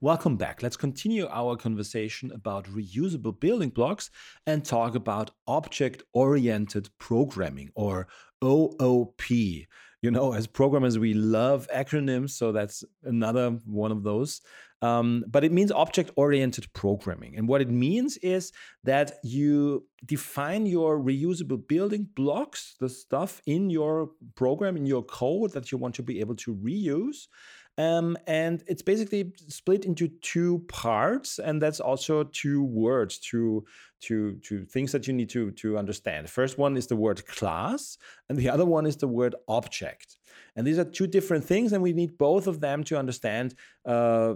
Welcome back. Let's continue our conversation about reusable building blocks and talk about object oriented programming or OOP. You know, as programmers, we love acronyms, so that's another one of those. Um, but it means object oriented programming. And what it means is that you define your reusable building blocks, the stuff in your program, in your code that you want to be able to reuse. Um, and it's basically split into two parts, and that's also two words, two, two, two things that you need to, to understand. First one is the word class, and the other one is the word object. And these are two different things, and we need both of them to understand uh,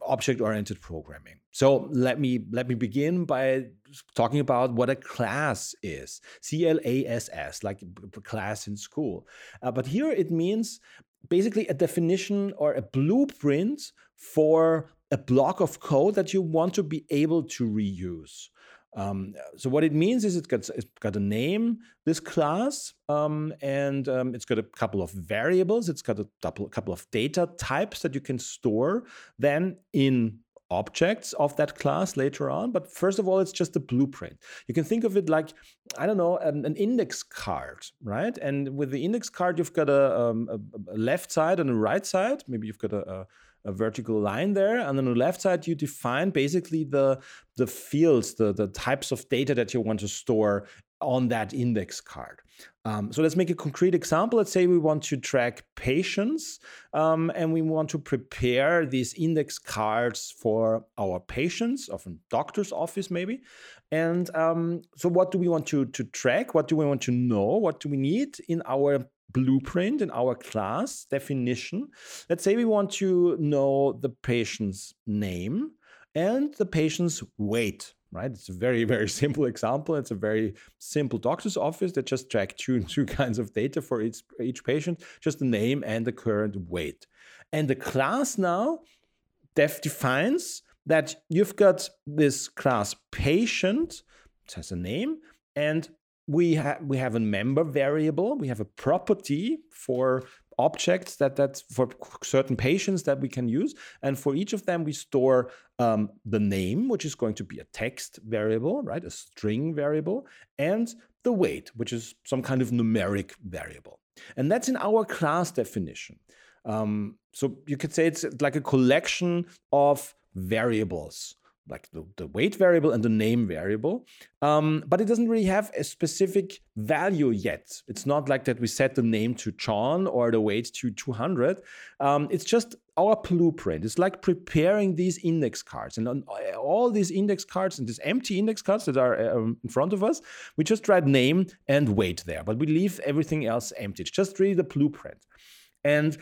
object-oriented programming. So let me let me begin by talking about what a class is. C L A S S, like class in school. Uh, but here it means basically a definition or a blueprint for a block of code that you want to be able to reuse. Um, so what it means is it's got, it's got a name, this class, um, and um, it's got a couple of variables. It's got a couple, couple of data types that you can store then in objects of that class later on. But first of all, it's just a blueprint. You can think of it like, I don't know, an, an index card, right? And with the index card, you've got a, um, a, left side and a right side. Maybe you've got a, a a vertical line there. And on the left side, you define basically the, the fields, the, the types of data that you want to store on that index card. Um, so let's make a concrete example. Let's say we want to track patients um, and we want to prepare these index cards for our patients, of a doctor's office maybe. And um, so what do we want to, to track? What do we want to know? What do we need in our blueprint in our class definition. Let's say we want to know the patient's name and the patient's weight, right? It's a very, very simple example. It's a very simple doctor's office that just track two, two kinds of data for each, each patient, just the name and the current weight. And the class now def defines that you've got this class patient, it has a name, and we have we have a member variable. We have a property for objects that that's for certain patients that we can use. And for each of them we store um, the name which is going to be a text variable right? A string variable and the weight which is some kind of numeric variable. And that's in our class definition. Um, so you could say it's like a collection of variables like the, the weight variable and the name variable. Um, but it doesn't really have a specific value yet. It's not like that we set the name to John or the weight to 200. Um, it's just our blueprint. It's like preparing these index cards. And on all these index cards and these empty index cards that are um, in front of us, we just write name and weight there, but we leave everything else empty. It's just really the blueprint. And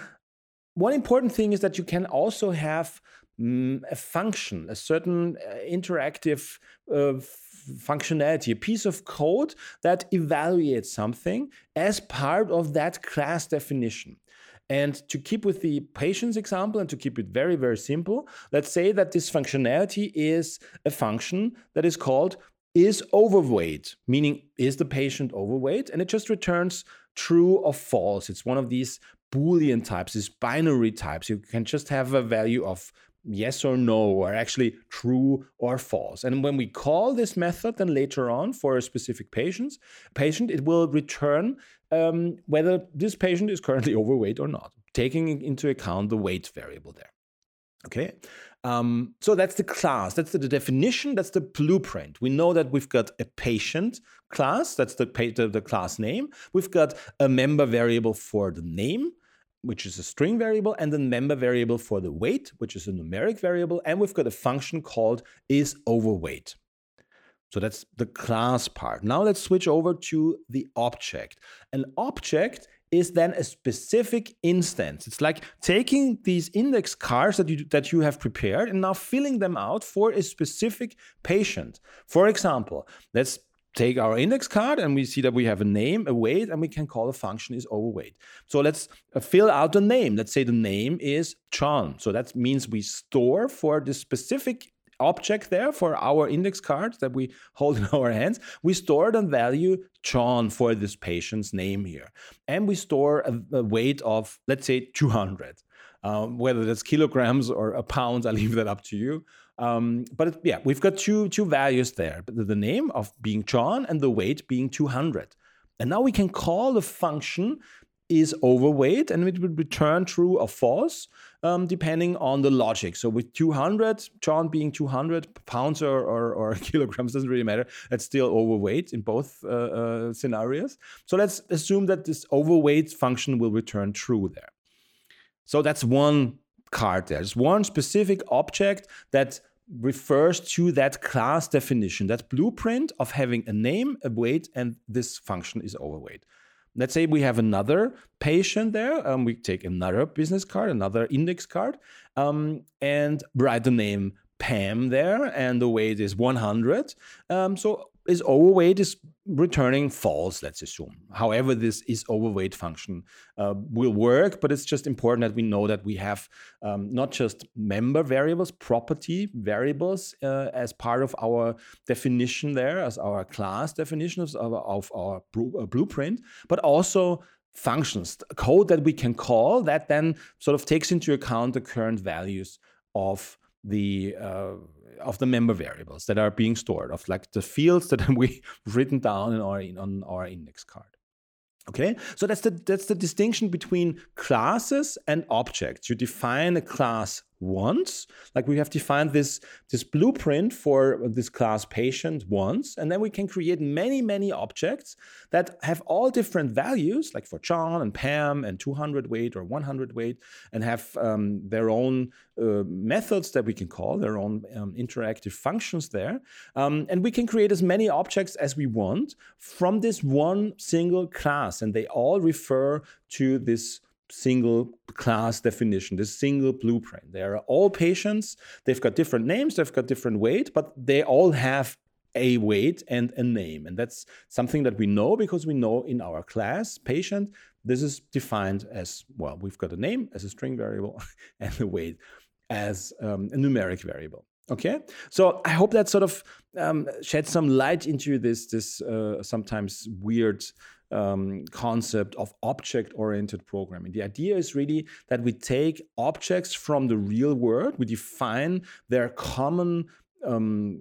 one important thing is that you can also have a function, a certain uh, interactive uh, functionality, a piece of code that evaluates something as part of that class definition. And to keep with the patient's example and to keep it very, very simple, let's say that this functionality is a function that is called is overweight, meaning is the patient overweight? And it just returns true or false. It's one of these Boolean types, these binary types. You can just have a value of yes or no, or actually true or false. And when we call this method, then later on for a specific patient's, patient, it will return um, whether this patient is currently overweight or not, taking into account the weight variable there. Okay, um, so that's the class, that's the, the, definition, that's the blueprint. We know that we've got a patient class, that's the, the, the class name. We've got a member variable for the name which is a string variable, and the member variable for the weight, which is a numeric variable, and we've got a function called is overweight. So that's the class part. Now let's switch over to the object. An object is then a specific instance. It's like taking these index cards that you that you have prepared and now filling them out for a specific patient. For example, let's take our index card and we see that we have a name, a weight, and we can call the function is overweight. So let's uh, fill out the name. Let's say the name is John. So that means we store for the specific object there for our index card that we hold in our hands, we store the value John for this patient's name here. And we store a, a weight of, let's say, 200. Um, whether that's kilograms or a pounds, I leave that up to you. Um, but yeah, we've got two two values there: the name of being John and the weight being 200. And now we can call the function is overweight and it would return true or false um, depending on the logic. So with 200, John being 200 pounds or, or, or kilograms doesn't really matter. That's still overweight in both uh, uh, scenarios. So let's assume that this overweight function will return true there. So that's one card there. There's one specific object that refers to that class definition, that blueprint of having a name, a weight, and this function is overweight. Let's say we have another patient there. Um, we take another business card, another index card, um, and write the name Pam there, and the weight is 100. Um, so is overweight is returning false, let's assume. However, this is overweight function uh, will work, but it's just important that we know that we have um, not just member variables, property variables uh, as part of our definition there, as our class definition of, of our uh, blueprint, but also functions, code that we can call that then sort of takes into account the current values of the uh, of the member variables that are being stored of like the fields that we written down in our in, on our index card. Okay? So that's the that's the distinction between classes and objects. You define a class once. Like we have defined this this blueprint for this class patient once and then we can create many many objects that have all different values like for john and pam and 200 weight or 100 weight and have um, their own uh, methods that we can call their own um, interactive functions there. Um, and we can create as many objects as we want from this one single class and they all refer to this single class definition, this single blueprint. They are all patients, they've got different names, they've got different weight, but they all have a weight and a name. And that's something that we know because we know in our class, patient, this is defined as well, we've got a name as a string variable and a weight as um, a numeric variable. Okay, so I hope that sort of um, shed some light into this this uh, sometimes weird um, concept of object oriented programming. The idea is really that we take objects from the real world, we define their common um,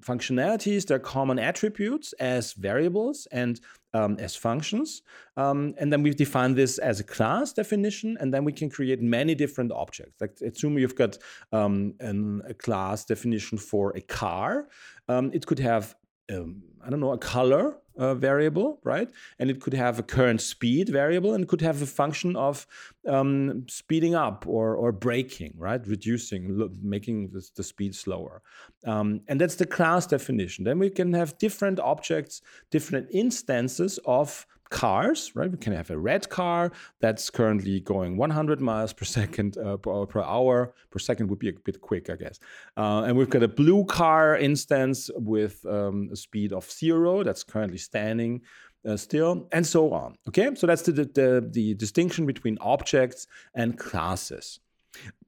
functionalities, their common attributes as variables and um, as functions. Um, and then we define this as a class definition, and then we can create many different objects. Like assume you've got um, an, a class definition for a car. Um, it could have um, I don't know, a color uh, variable, right? And it could have a current speed variable and could have a function of um, speeding up or, or braking, right? Reducing, making the, the speed slower. Um, and that's the class definition. Then we can have different objects, different instances of cars, right? We can have a red car that's currently going 100 miles per second uh, per, per, hour. Per second would be a bit quick, I guess. Uh, and we've got a blue car instance with um, a speed of zero that's currently standing. Uh, still, and so on. Okay, so that's the, the, the distinction between objects and classes.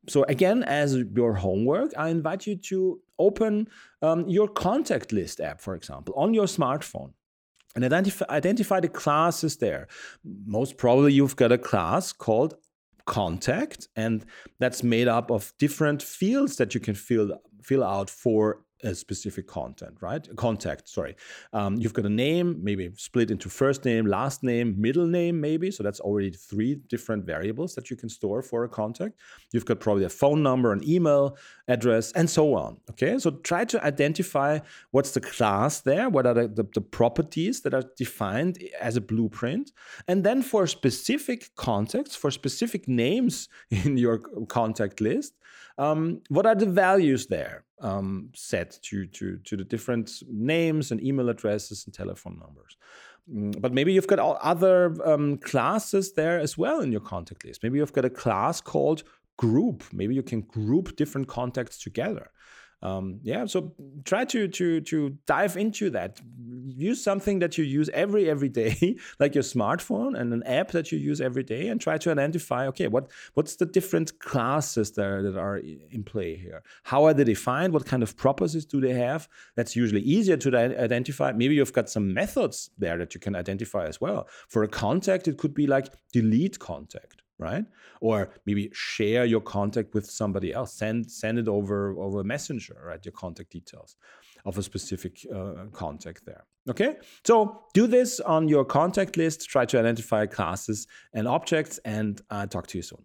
So, again, as your homework, I invite you to open um, your contact list app, for example, on your smartphone and identify, identify the classes there. Most probably you've got a class called contact, and that's made up of different fields that you can fill, fill out for a specific content, right? Contact, sorry. Um, you've got a name, maybe split into first name, last name, middle name, maybe. So that's already three different variables that you can store for a contact. You've got probably a phone number, an email address, and so on. Okay, so try to identify what's the class there, what are the, the, the properties that are defined as a blueprint. And then for specific contacts, for specific names in your contact list, um, what are the values there um, set to, to, to the different names and email addresses and telephone numbers? Mm, but maybe you've got other um, classes there as well in your contact list. Maybe you've got a class called group. Maybe you can group different contacts together um, yeah so try to to to dive into that use something that you use every every day like your smartphone and an app that you use every day and try to identify okay what what's the different classes there that are in play here how are they defined what kind of properties do they have that's usually easier to identify maybe you've got some methods there that you can identify as well for a contact it could be like delete contact right? Or maybe share your contact with somebody else. Send send it over over Messenger, right? Your contact details of a specific uh, contact there. Okay, so do this on your contact list. Try to identify classes and objects, and uh, talk to you soon.